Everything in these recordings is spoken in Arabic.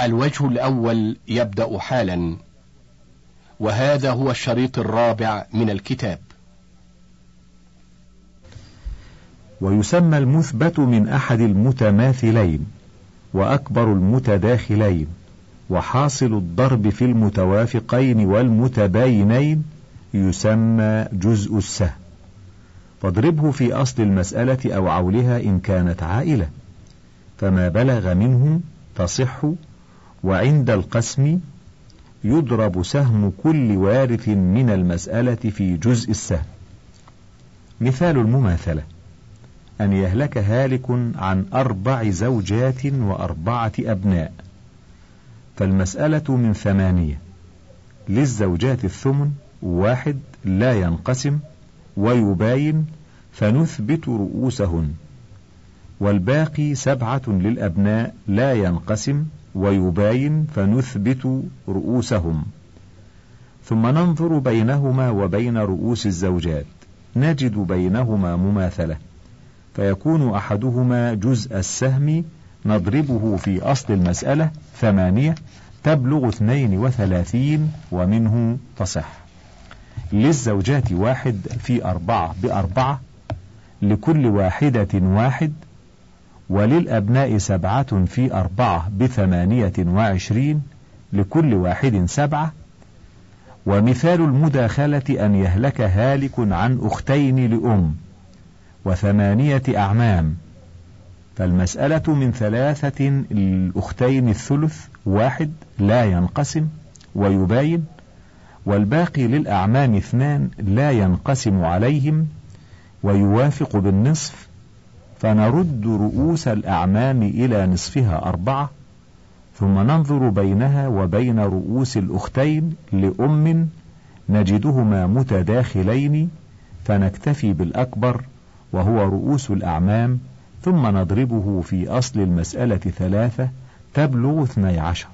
الوجه الأول يبدأ حالا وهذا هو الشريط الرابع من الكتاب. ويسمى المثبت من أحد المتماثلين وأكبر المتداخلين وحاصل الضرب في المتوافقين والمتباينين يسمى جزء السهم. فاضربه في أصل المسألة أو عولها إن كانت عائلة فما بلغ منه تصح وعند القسم يضرب سهم كل وارث من المسألة في جزء السهم. مثال المماثلة. أن يهلك هالك عن أربع زوجات وأربعة أبناء. فالمسألة من ثمانية. للزوجات الثمن واحد لا ينقسم ويباين فنثبت رؤوسهن. والباقي سبعة للأبناء لا ينقسم ويباين فنثبت رؤوسهم. ثم ننظر بينهما وبين رؤوس الزوجات. نجد بينهما مماثلة. فيكون أحدهما جزء السهم نضربه في أصل المسألة ثمانية تبلغ اثنين وثلاثين ومنه تصح. للزوجات واحد في أربعة بأربعة لكل واحدة واحد وللأبناء سبعة في أربعة بثمانية وعشرين لكل واحد سبعة. ومثال المداخلة أن يهلك هالك عن أختين لأم وثمانية أعمام. فالمسألة من ثلاثة الأختين الثلث واحد لا ينقسم ويباين والباقي للأعمام اثنان لا ينقسم عليهم ويوافق بالنصف فنرد رؤوس الأعمام إلى نصفها أربعة ثم ننظر بينها وبين رؤوس الأختين لأم نجدهما متداخلين فنكتفي بالأكبر وهو رؤوس الأعمام ثم نضربه في أصل المسألة ثلاثة تبلغ اثني عشر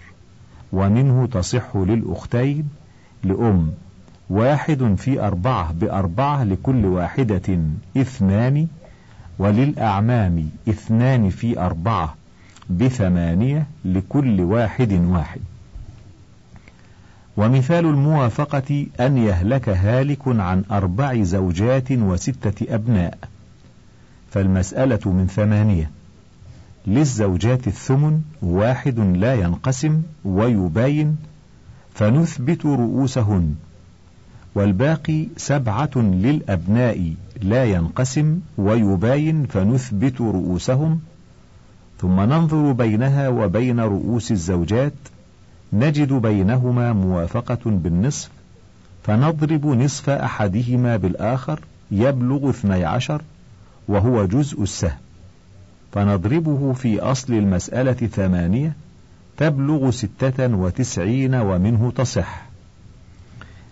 ومنه تصح للأختين لأم واحد في أربعة بأربعة لكل واحدة اثنان وللأعمام اثنان في أربعة بثمانية لكل واحد واحد. ومثال الموافقة أن يهلك هالك عن أربع زوجات وستة أبناء. فالمسألة من ثمانية. للزوجات الثمن واحد لا ينقسم ويباين فنثبت رؤوسهن. والباقي سبعة للأبناء لا ينقسم ويباين فنثبت رؤوسهم ثم ننظر بينها وبين رؤوس الزوجات نجد بينهما موافقة بالنصف فنضرب نصف أحدهما بالآخر يبلغ اثني عشر وهو جزء السهم فنضربه في أصل المسألة ثمانية تبلغ ستة وتسعين ومنه تصح.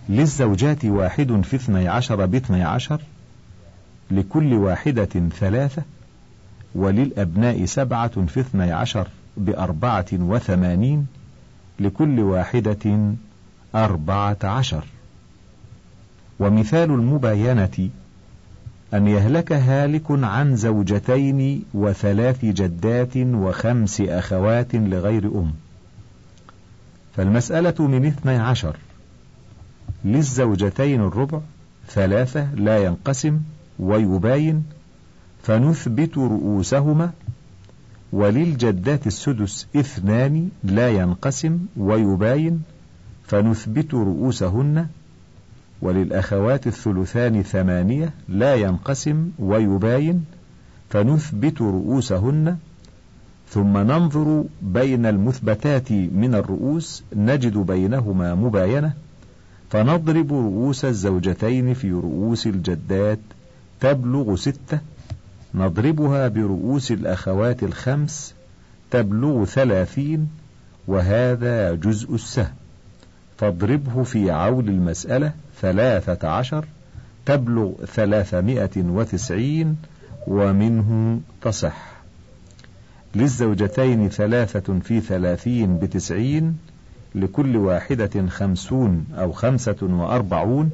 للزوجات واحد في اثني عشر باثني عشر لكل واحدة ثلاثة وللأبناء سبعة في اثني عشر بأربعة وثمانين لكل واحدة أربعة عشر. ومثال المباينة أن يهلك هالك عن زوجتين وثلاث جدات وخمس أخوات لغير أم. فالمسألة من اثني عشر. للزوجتين الربع ثلاثة لا ينقسم ويباين فنثبت رؤوسهما وللجدات السدس اثنان لا ينقسم ويباين فنثبت رؤوسهن وللأخوات الثلثان ثمانية لا ينقسم ويباين فنثبت رؤوسهن ثم ننظر بين المثبتات من الرؤوس نجد بينهما مباينة فنضرب رؤوس الزوجتين في رؤوس الجدات تبلغ ستة نضربها برؤوس الأخوات الخمس تبلغ ثلاثين وهذا جزء السهم. فاضربه في عول المسألة ثلاثة عشر تبلغ ثلاثمائة وتسعين ومنه تصح. للزوجتين ثلاثة في ثلاثين بتسعين لكل واحدة خمسون أو خمسة وأربعون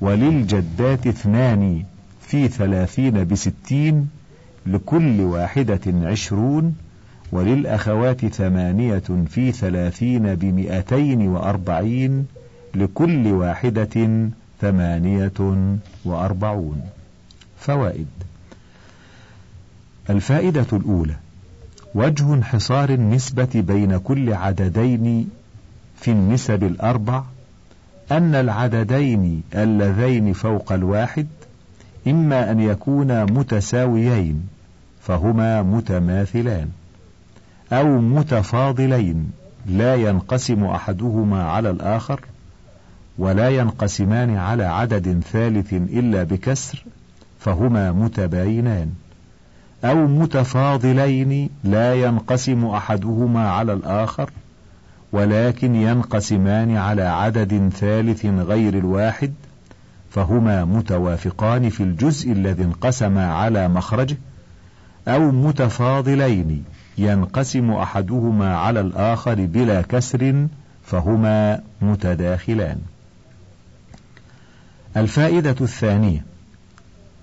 وللجدات اثنان في ثلاثين بستين لكل واحدة عشرون وللأخوات ثمانية في ثلاثين بمئتين وأربعين لكل واحدة ثمانية وأربعون. فوائد الفائدة الأولى وجه انحصار النسبة بين كل عددين في النسب الأربع أن العددين اللذين فوق الواحد إما أن يكونا متساويين فهما متماثلان أو متفاضلين لا ينقسم أحدهما على الآخر ولا ينقسمان على عدد ثالث إلا بكسر فهما متباينان أو متفاضلين لا ينقسم أحدهما على الآخر ولكن ينقسمان على عدد ثالث غير الواحد فهما متوافقان في الجزء الذي انقسما على مخرجه أو متفاضلين ينقسم أحدهما على الآخر بلا كسر فهما متداخلان. الفائدة الثانية: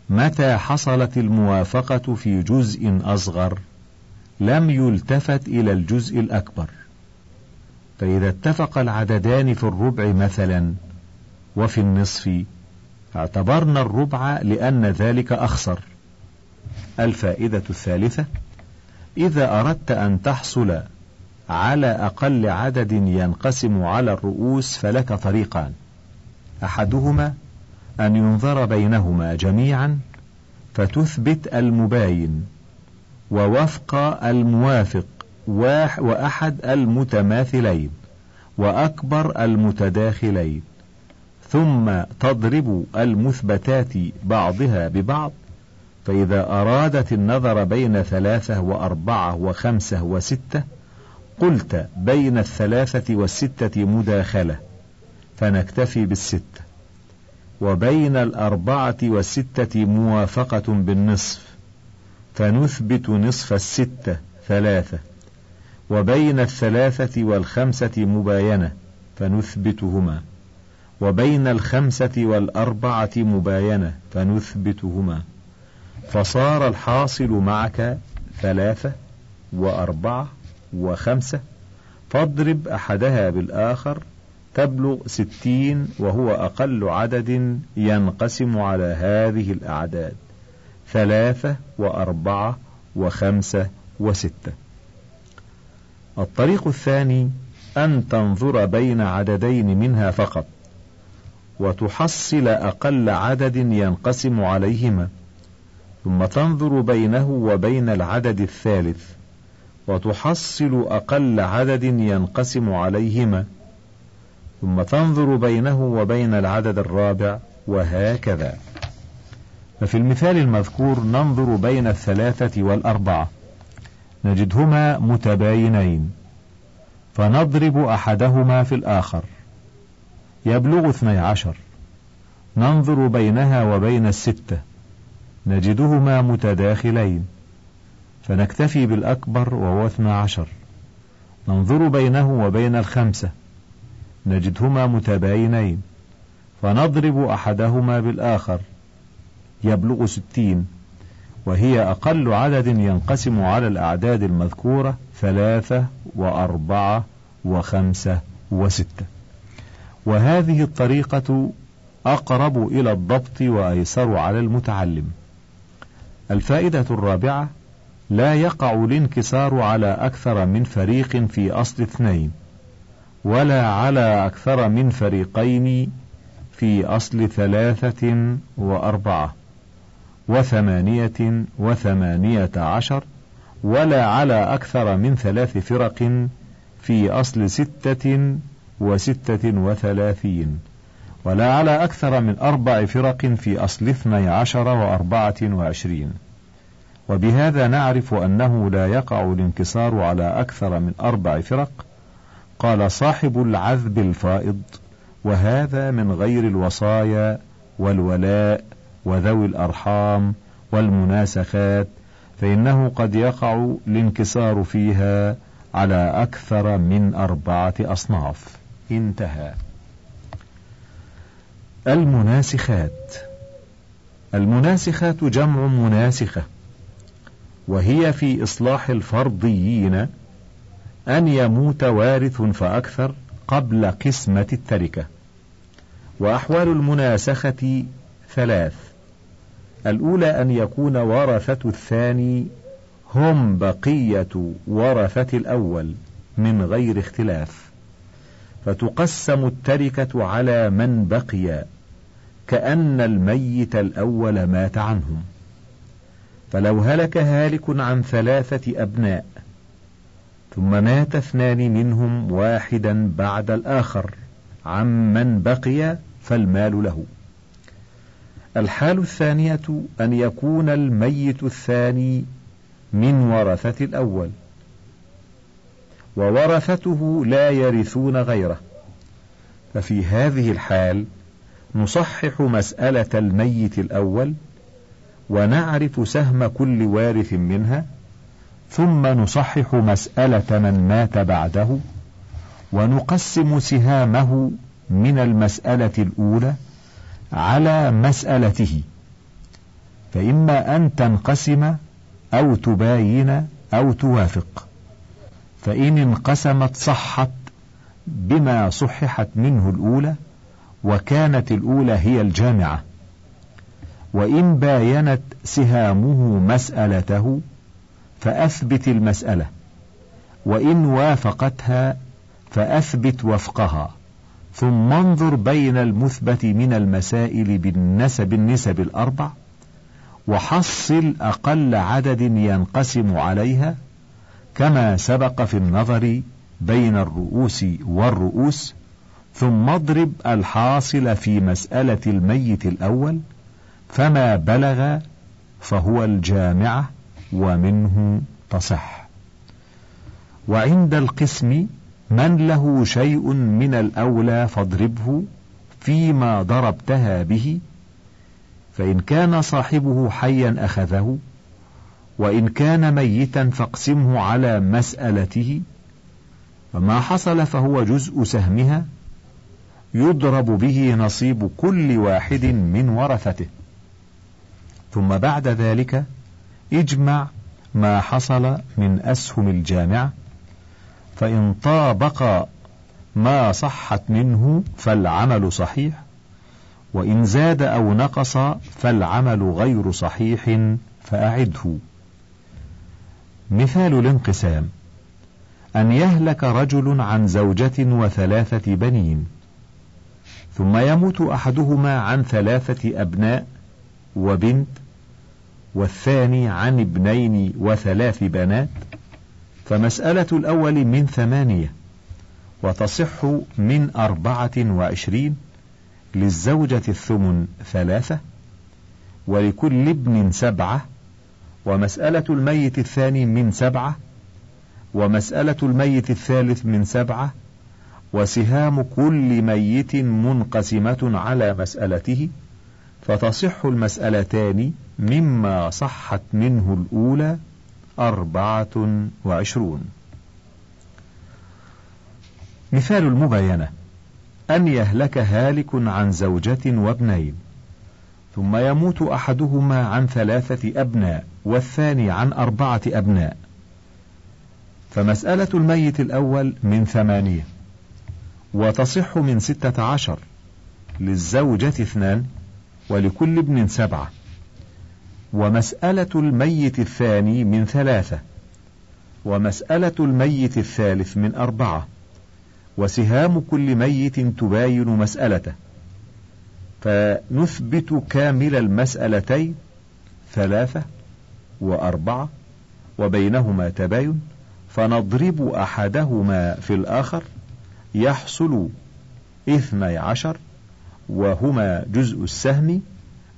متى حصلت الموافقة في جزء أصغر، لم يلتفت إلى الجزء الأكبر. فإذا اتفق العددان في الربع مثلا وفي النصف اعتبرنا الربع لأن ذلك أخسر. الفائدة الثالثة: إذا أردت أن تحصل على أقل عدد ينقسم على الرؤوس فلك طريقان أحدهما أن ينظر بينهما جميعا فتثبت المباين ووفق الموافق وأحد المتماثلين وأكبر المتداخلين. ثم تضرب المثبتات بعضها ببعض. فإذا أرادت النظر بين ثلاثة وأربعة وخمسة وستة قلت بين الثلاثة والستة مداخلة فنكتفي بالستة. وبين الأربعة والستة موافقة بالنصف فنثبت نصف الستة ثلاثة. وبين الثلاثة والخمسة مباينة فنثبتهما. وبين الخمسة والأربعة مباينة فنثبتهما. فصار الحاصل معك ثلاثة وأربعة وخمسة فاضرب أحدها بالآخر تبلغ ستين وهو أقل عدد ينقسم على هذه الأعداد. ثلاثة وأربعة وخمسة وستة. الطريق الثاني أن تنظر بين عددين منها فقط وتحصل أقل عدد ينقسم عليهما ثم تنظر بينه وبين العدد الثالث وتحصل أقل عدد ينقسم عليهما ثم تنظر بينه وبين العدد الرابع وهكذا. ففي المثال المذكور ننظر بين الثلاثة والأربعة. نجدهما متباينين فنضرب أحدهما في الآخر. يبلغ اثني عشر. ننظر بينها وبين الستة. نجدهما متداخلين. فنكتفي بالأكبر وهو اثنى عشر. ننظر بينه وبين الخمسة. نجدهما متباينين. فنضرب أحدهما بالآخر. يبلغ ستين. وهي أقل عدد ينقسم على الأعداد المذكورة ثلاثة وأربعة وخمسة وستة. وهذه الطريقة أقرب إلى الضبط وأيسر على المتعلم. الفائدة الرابعة لا يقع الانكسار على أكثر من فريق في أصل اثنين ولا على أكثر من فريقين في أصل ثلاثة وأربعة. وثمانية وثمانية عشر ولا على أكثر من ثلاث فرق في أصل ستة وستة وثلاثين ولا على أكثر من أربع فرق في أصل اثني عشر وأربعة وعشرين وبهذا نعرف أنه لا يقع الانكسار على أكثر من أربع فرق قال صاحب العذب الفائض وهذا من غير الوصايا والولاء وذوي الأرحام والمناسخات فإنه قد يقع الانكسار فيها على أكثر من أربعة أصناف. انتهى. المناسخات. المناسخات جمع مناسخة وهي في إصلاح الفرضيين أن يموت وارث فأكثر قبل قسمة التركة. وأحوال المناسخة ثلاث. الأولى أن يكون ورثة الثاني هم بقية ورثة الأول من غير اختلاف. فتقسم التركة على من بقي كأن الميت الأول مات عنهم. فلو هلك هالك عن ثلاثة أبناء ثم مات اثنان منهم واحدا بعد الآخر عمن بقي فالمال له. الحال الثانية أن يكون الميت الثاني من ورثة الأول وورثته لا يرثون غيره. ففي هذه الحال نصحح مسألة الميت الأول ونعرف سهم كل وارث منها ثم نصحح مسألة من مات بعده ونقسم سهامه من المسألة الأولى على مسألته. فإما أن تنقسم أو تباين أو توافق. فإن انقسمت صحت بما صححت منه الأولى وكانت الأولى هي الجامعة. وإن باينت سهامه مسألته فأثبت المسألة. وإن وافقتها فأثبت وفقها. ثم انظر بين المثبت من المسائل بالنسب النسب الأربع وحصل أقل عدد ينقسم عليها كما سبق في النظر بين الرؤوس والرؤوس ثم اضرب الحاصل في مسألة الميت الأول فما بلغ فهو الجامعة ومنه تصح. وعند القسم من له شيء من الأولى فاضربه فيما ضربتها به فإن كان صاحبه حيا أخذه وإن كان ميتا فاقسمه على مسألته فما حصل فهو جزء سهمها يضرب به نصيب كل واحد من ورثته. ثم بعد ذلك اجمع ما حصل من أسهم الجامعة فإن طابق ما صحت منه فالعمل صحيح وإن زاد أو نقص فالعمل غير صحيح فأعده. مثال الانقسام أن يهلك رجل عن زوجة وثلاثة بنين ثم يموت أحدهما عن ثلاثة أبناء وبنت والثاني عن ابنين وثلاث بنات فمسألة الأول من ثمانية وتصح من أربعة وعشرين للزوجة الثمن ثلاثة ولكل ابن سبعة ومسألة الميت الثاني من سبعة ومسألة الميت الثالث من سبعة وسهام كل ميت منقسمة على مسألته فتصح المسألتان مما صحت منه الأولى أربعة وعشرون. مثال المباينة. أن يهلك هالك عن زوجة وابنين ثم يموت أحدهما عن ثلاثة أبناء والثاني عن أربعة أبناء. فمسألة الميت الأول من ثمانية وتصح من ستة عشر للزوجة اثنان ولكل ابن سبعة. ومسألة الميت الثاني من ثلاثة ومسألة الميت الثالث من أربعة وسهام كل ميت تباين مسألته. فنثبت كامل المسألتين ثلاثة وأربعة وبينهما تباين فنضرب أحدهما في الآخر يحصل اثني عشر وهما جزء السهم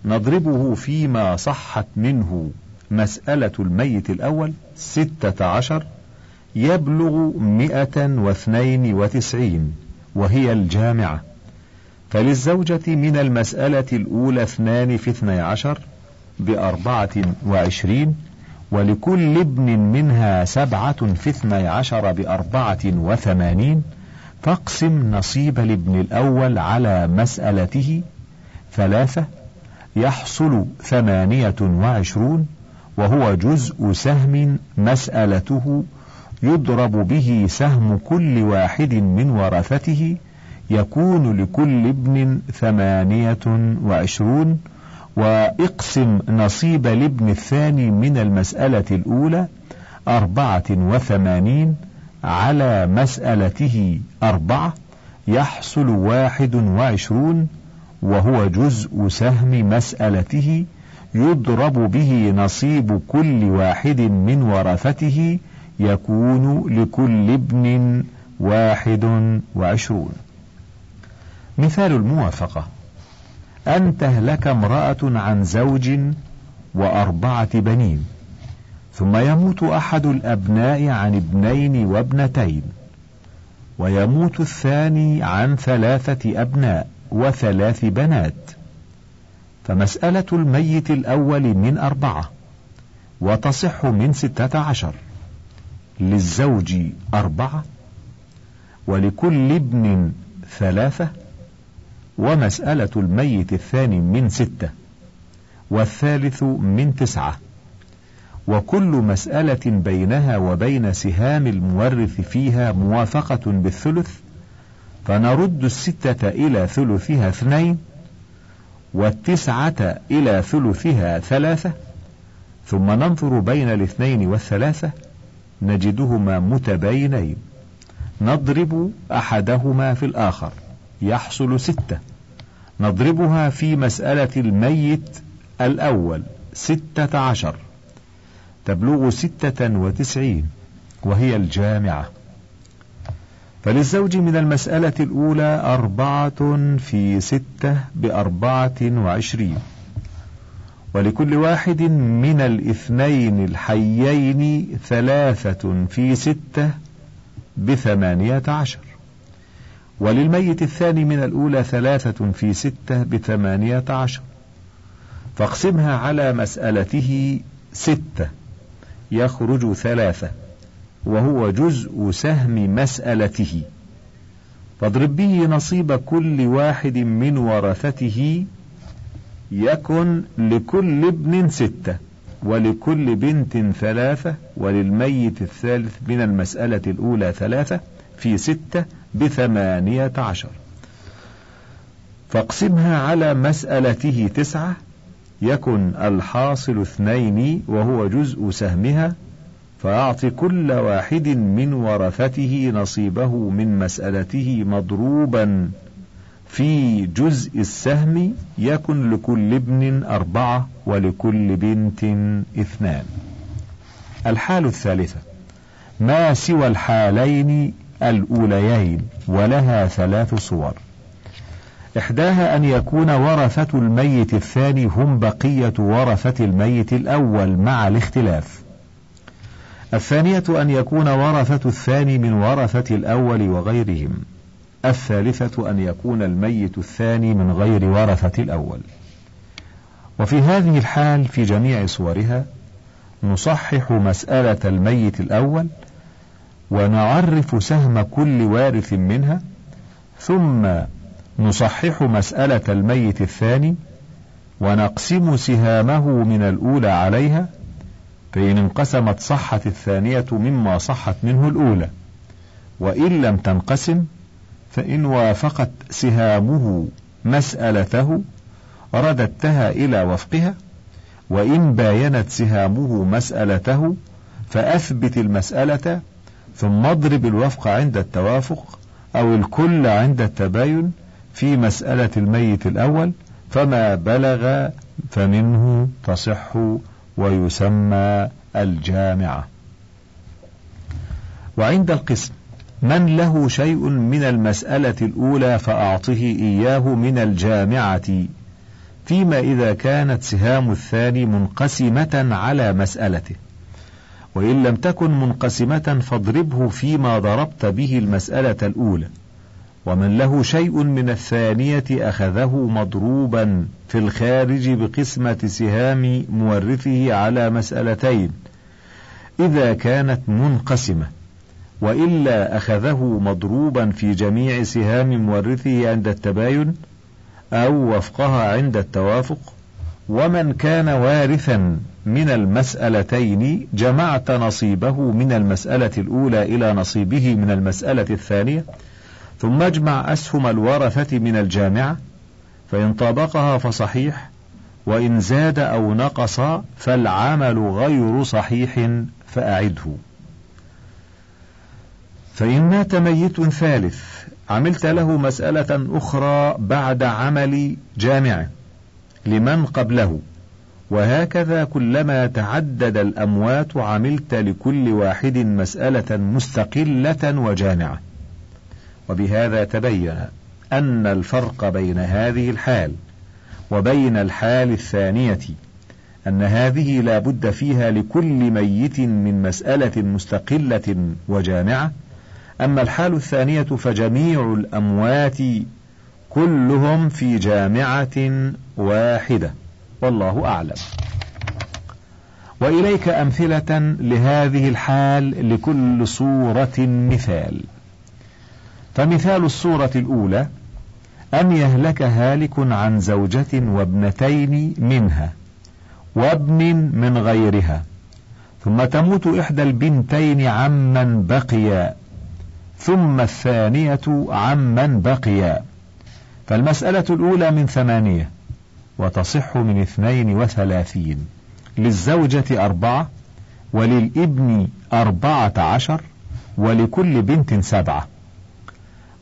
نضربه فيما صحت منه مسألة الميت الأول ستة عشر يبلغ مئة واثنين وتسعين وهي الجامعة. فللزوجة من المسألة الأولى اثنان في اثني عشر بأربعة وعشرين ولكل ابن منها سبعة في اثني عشر بأربعة وثمانين فاقسم نصيب الابن الأول على مسألته ثلاثة يحصل ثمانية وعشرون وهو جزء سهم مسألته يضرب به سهم كل واحد من ورثته يكون لكل ابن ثمانية وعشرون وإقسم نصيب الابن الثاني من المسألة الأولى أربعة وثمانين على مسألته أربعة يحصل واحد وعشرون وهو جزء سهم مسألته يضرب به نصيب كل واحد من ورثته يكون لكل ابن واحد وعشرون. مثال الموافقة. أن تهلك امرأة عن زوج وأربعة بنين ثم يموت أحد الأبناء عن ابنين وابنتين ويموت الثاني عن ثلاثة أبناء وثلاث بنات. فمسألة الميت الأول من أربعة وتصح من ستة عشر. للزوج أربعة ولكل ابن ثلاثة ومسألة الميت الثاني من ستة والثالث من تسعة. وكل مسألة بينها وبين سهام المورث فيها موافقة بالثلث فنرد الستة إلى ثلثها اثنين والتسعة إلى ثلثها ثلاثة ثم ننظر بين الاثنين والثلاثة نجدهما متباينين. نضرب أحدهما في الآخر يحصل ستة. نضربها في مسألة الميت الأول ستة عشر. تبلغ ستة وتسعين وهي الجامعة. فللزوج من المسألة الأولى أربعة في ستة بأربعة وعشرين. ولكل واحد من الاثنين الحيين ثلاثة في ستة بثمانية عشر. وللميت الثاني من الأولى ثلاثة في ستة بثمانية عشر. فاقسمها على مسألته ستة. يخرج ثلاثة. وهو جزء سهم مسألته. فاضرب به نصيب كل واحد من ورثته يكن لكل ابن ستة ولكل بنت ثلاثة وللميت الثالث من المسألة الأولى ثلاثة في ستة بثمانية عشر. فاقسمها على مسألته تسعة يكن الحاصل اثنين وهو جزء سهمها فأعط كل واحد من ورثته نصيبه من مسألته مضروبا في جزء السهم يكن لكل ابن أربعة ولكل بنت اثنان. الحال الثالثة ما سوى الحالين الأوليين ولها ثلاث صور. إحداها أن يكون ورثة الميت الثاني هم بقية ورثة الميت الأول مع الاختلاف. الثانية أن يكون ورثة الثاني من ورثة الأول وغيرهم. الثالثة أن يكون الميت الثاني من غير ورثة الأول. وفي هذه الحال في جميع صورها نصحح مسألة الميت الأول ونعرف سهم كل وارث منها ثم نصحح مسألة الميت الثاني ونقسم سهامه من الأولى عليها فإن انقسمت صحت الثانية مما صحت منه الأولى وإن لم تنقسم فإن وافقت سهامه مسألته رددتها إلى وفقها وإن باينت سهامه مسألته فأثبت المسألة ثم اضرب الوفق عند التوافق أو الكل عند التباين في مسألة الميت الأول فما بلغ فمنه تصح ويسمى الجامعة. وعند القسم من له شيء من المسألة الأولى فأعطه إياه من الجامعة فيما إذا كانت سهام الثاني منقسمة على مسألته. وإن لم تكن منقسمة فاضربه فيما ضربت به المسألة الأولى. ومن له شيء من الثانية أخذه مضروبا في الخارج بقسمة سهام مورثه على مسألتين إذا كانت منقسمة وإلا أخذه مضروبا في جميع سهام مورثه عند التباين أو وفقها عند التوافق ومن كان وارثا من المسألتين جمعت نصيبه من المسألة الأولى إلى نصيبه من المسألة الثانية ثم اجمع أسهم الورثة من الجامعة فإن طابقها فصحيح وإن زاد أو نقص فالعمل غير صحيح فأعده. فإن مات ميت ثالث عملت له مسألة أخرى بعد عمل جامع لمن قبله وهكذا كلما تعدد الأموات عملت لكل واحد مسألة مستقلة وجامعة. وبهذا تبين أن الفرق بين هذه الحال وبين الحال الثانية أن هذه لا بد فيها لكل ميت من مسألة مستقلة وجامعة. أما الحال الثانية فجميع الأموات كلهم في جامعة واحدة والله أعلم. وإليك أمثلة لهذه الحال لكل صورة مثال. فمثال الصورة الأولى أن يهلك هالك عن زوجة وابنتين منها وابن من غيرها ثم تموت إحدى البنتين عمن بقي ثم الثانية عمن بقي فالمسألة الأولى من ثمانية وتصح من اثنين وثلاثين للزوجة أربعة وللابن أربعة عشر ولكل بنت سبعة.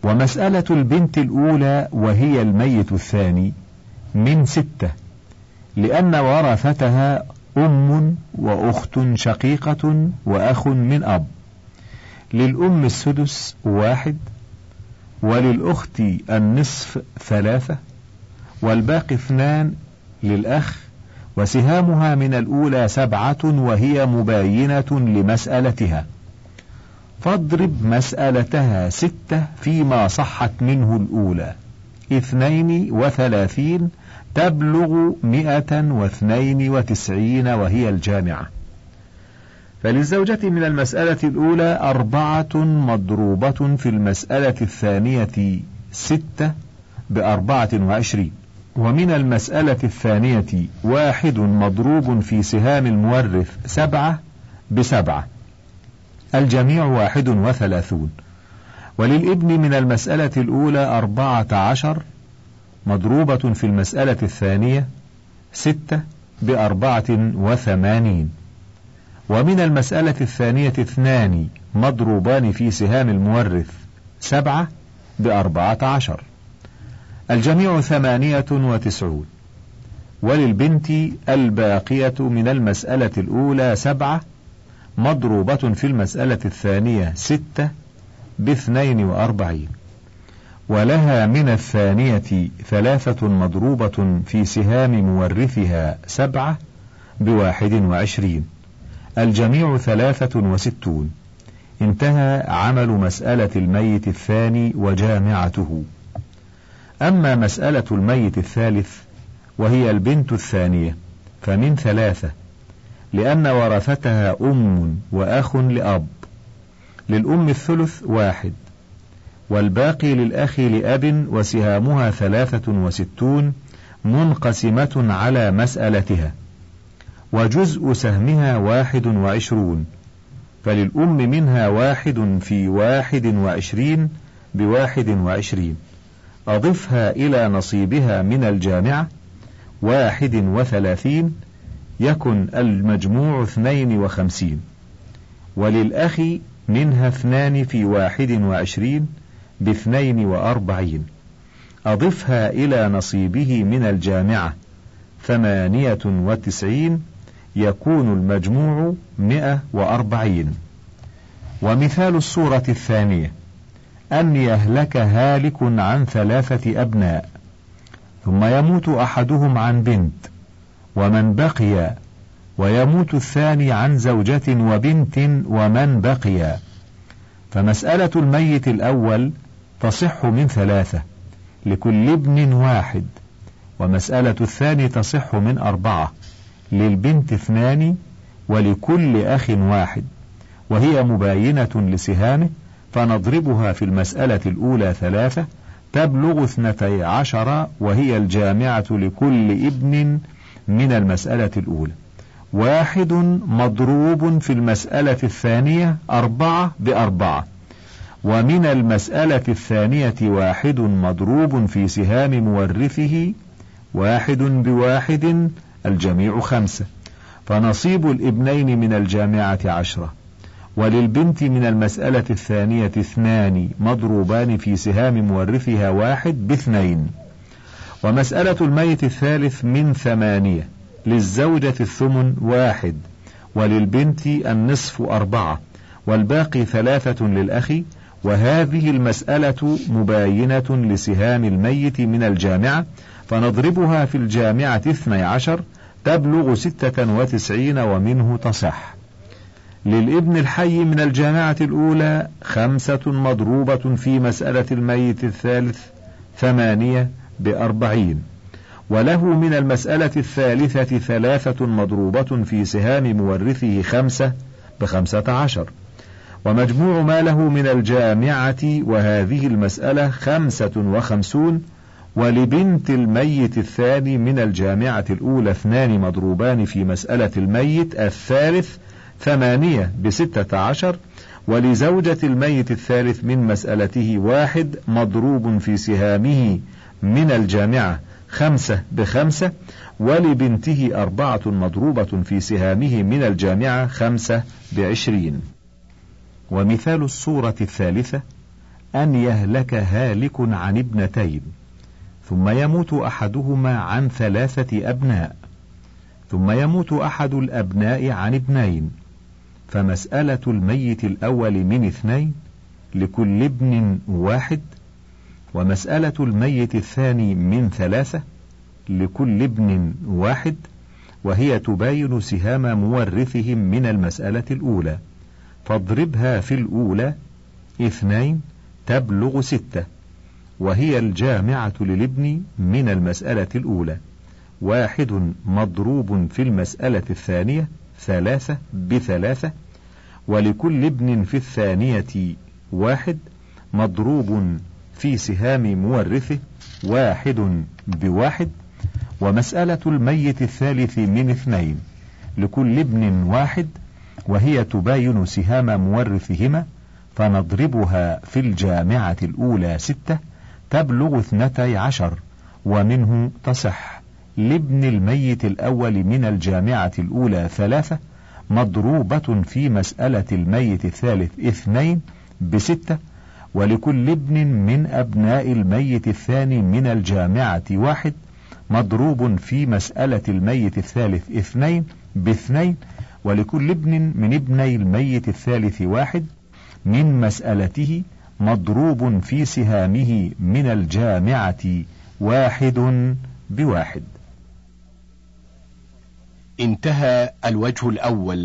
ومسألة البنت الأولى وهي الميت الثاني من ستة لأن ورثتها أم وأخت شقيقة وأخ من أب. للأم السدس واحد وللأخت النصف ثلاثة والباقي اثنان للأخ وسهامها من الأولى سبعة وهي مباينة لمسألتها. فاضرب مسألتها ستة فيما صحت منه الأولى. اثنين وثلاثين تبلغ مئة واثنين وتسعين وهي الجامعة. فللزوجة من المسألة الأولى أربعة مضروبة في المسألة الثانية ستة بأربعة وعشرين. ومن المسألة الثانية واحد مضروب في سهام المورث سبعة بسبعة. الجميع واحد وثلاثون. وللابن من المسألة الأولى أربعة عشر مضروبة في المسألة الثانية ستة بأربعة وثمانين. ومن المسألة الثانية اثنان مضروبان في سهام المورث سبعة بأربعة عشر. الجميع ثمانية وتسعون. وللبنت الباقية من المسألة الأولى سبعة مضروبة في المسألة الثانية ستة باثنين وأربعين. ولها من الثانية ثلاثة مضروبة في سهام مورثها سبعة بواحد وعشرين. الجميع ثلاثة وستون. انتهى عمل مسألة الميت الثاني وجامعته. أما مسألة الميت الثالث وهي البنت الثانية فمن ثلاثة لأن ورثتها أم وأخ لأب. للأم الثلث واحد والباقي للأخ لأب وسهامها ثلاثة وستون منقسمة على مسألتها وجزء سهمها واحد وعشرون فللأم منها واحد في واحد وعشرين بواحد وعشرين. أضفها إلى نصيبها من الجامعة واحد وثلاثين يكن المجموع اثنين وخمسين وللأخ منها اثنان في واحد وعشرين باثنين وأربعين. أضفها إلى نصيبه من الجامعة ثمانية وتسعين يكون المجموع مئة وأربعين. ومثال الصورة الثانية أن يهلك هالك عن ثلاثة أبناء ثم يموت أحدهم عن بنت. ومن بقي ويموت الثاني عن زوجة وبنت ومن بقي. فمسألة الميت الأول تصح من ثلاثة لكل ابن واحد ومسألة الثاني تصح من أربعة للبنت اثنان ولكل أخ واحد وهي مباينة لسهامه فنضربها في المسألة الأولى ثلاثة تبلغ اثنتي عشر وهي الجامعة لكل ابن من المسألة الأولى. واحد مضروب في المسألة الثانية أربعة بأربعة. ومن المسألة الثانية واحد مضروب في سهام مورثه واحد بواحد الجميع خمسة. فنصيب الابنين من الجامعة عشرة. وللبنت من المسألة الثانية اثنان مضروبان في سهام مورثها واحد باثنين. ومسألة الميت الثالث من ثمانية للزوجة الثمن واحد وللبنت النصف أربعة والباقي ثلاثة للأخ وهذه المسألة مباينة لسهام الميت من الجامعة فنضربها في الجامعة اثني عشر تبلغ ستة وتسعين ومنه تصح. للابن الحي من الجامعة الأولى خمسة مضروبة في مسألة الميت الثالث ثمانية بأربعين. وله من المسألة الثالثة ثلاثة مضروبة في سهام مورثه خمسة بخمسة عشر. ومجموع ما له من الجامعة وهذه المسألة خمسة وخمسون. ولبنت الميت الثاني من الجامعة الأولى اثنان مضروبان في مسألة الميت الثالث ثمانية بستة عشر. ولزوجة الميت الثالث من مسألته واحد مضروب في سهامه من الجامعة خمسة بخمسة ولبنته أربعة مضروبة في سهامه من الجامعة خمسة بعشرين. ومثال الصورة الثالثة أن يهلك هالك عن ابنتين ثم يموت أحدهما عن ثلاثة أبناء ثم يموت أحد الأبناء عن ابنين. فمسألة الميت الأول من اثنين لكل ابن واحد ومسألة الميت الثاني من ثلاثة لكل ابن واحد وهي تباين سهام مورثهم من المسألة الأولى. فاضربها في الأولى اثنين تبلغ ستة وهي الجامعة للابن من المسألة الأولى. واحد مضروب في المسألة الثانية ثلاثة بثلاثة ولكل ابن في الثانية واحد مضروب في سهام مورثه واحد بواحد ومسألة الميت الثالث من اثنين لكل ابن واحد وهي تباين سهام مورثهما فنضربها في الجامعة الأولى ستة تبلغ اثنتي عشر ومنه تصح لابن الميت الأول من الجامعة الأولى ثلاثة مضروبة في مسألة الميت الثالث اثنين بستة ولكل ابن من أبناء الميت الثاني من الجامعة واحد مضروب في مسألة الميت الثالث اثنين باثنين ولكل ابن من ابني الميت الثالث واحد من مسألته مضروب في سهامه من الجامعة واحد بواحد. انتهى الوجه الأول.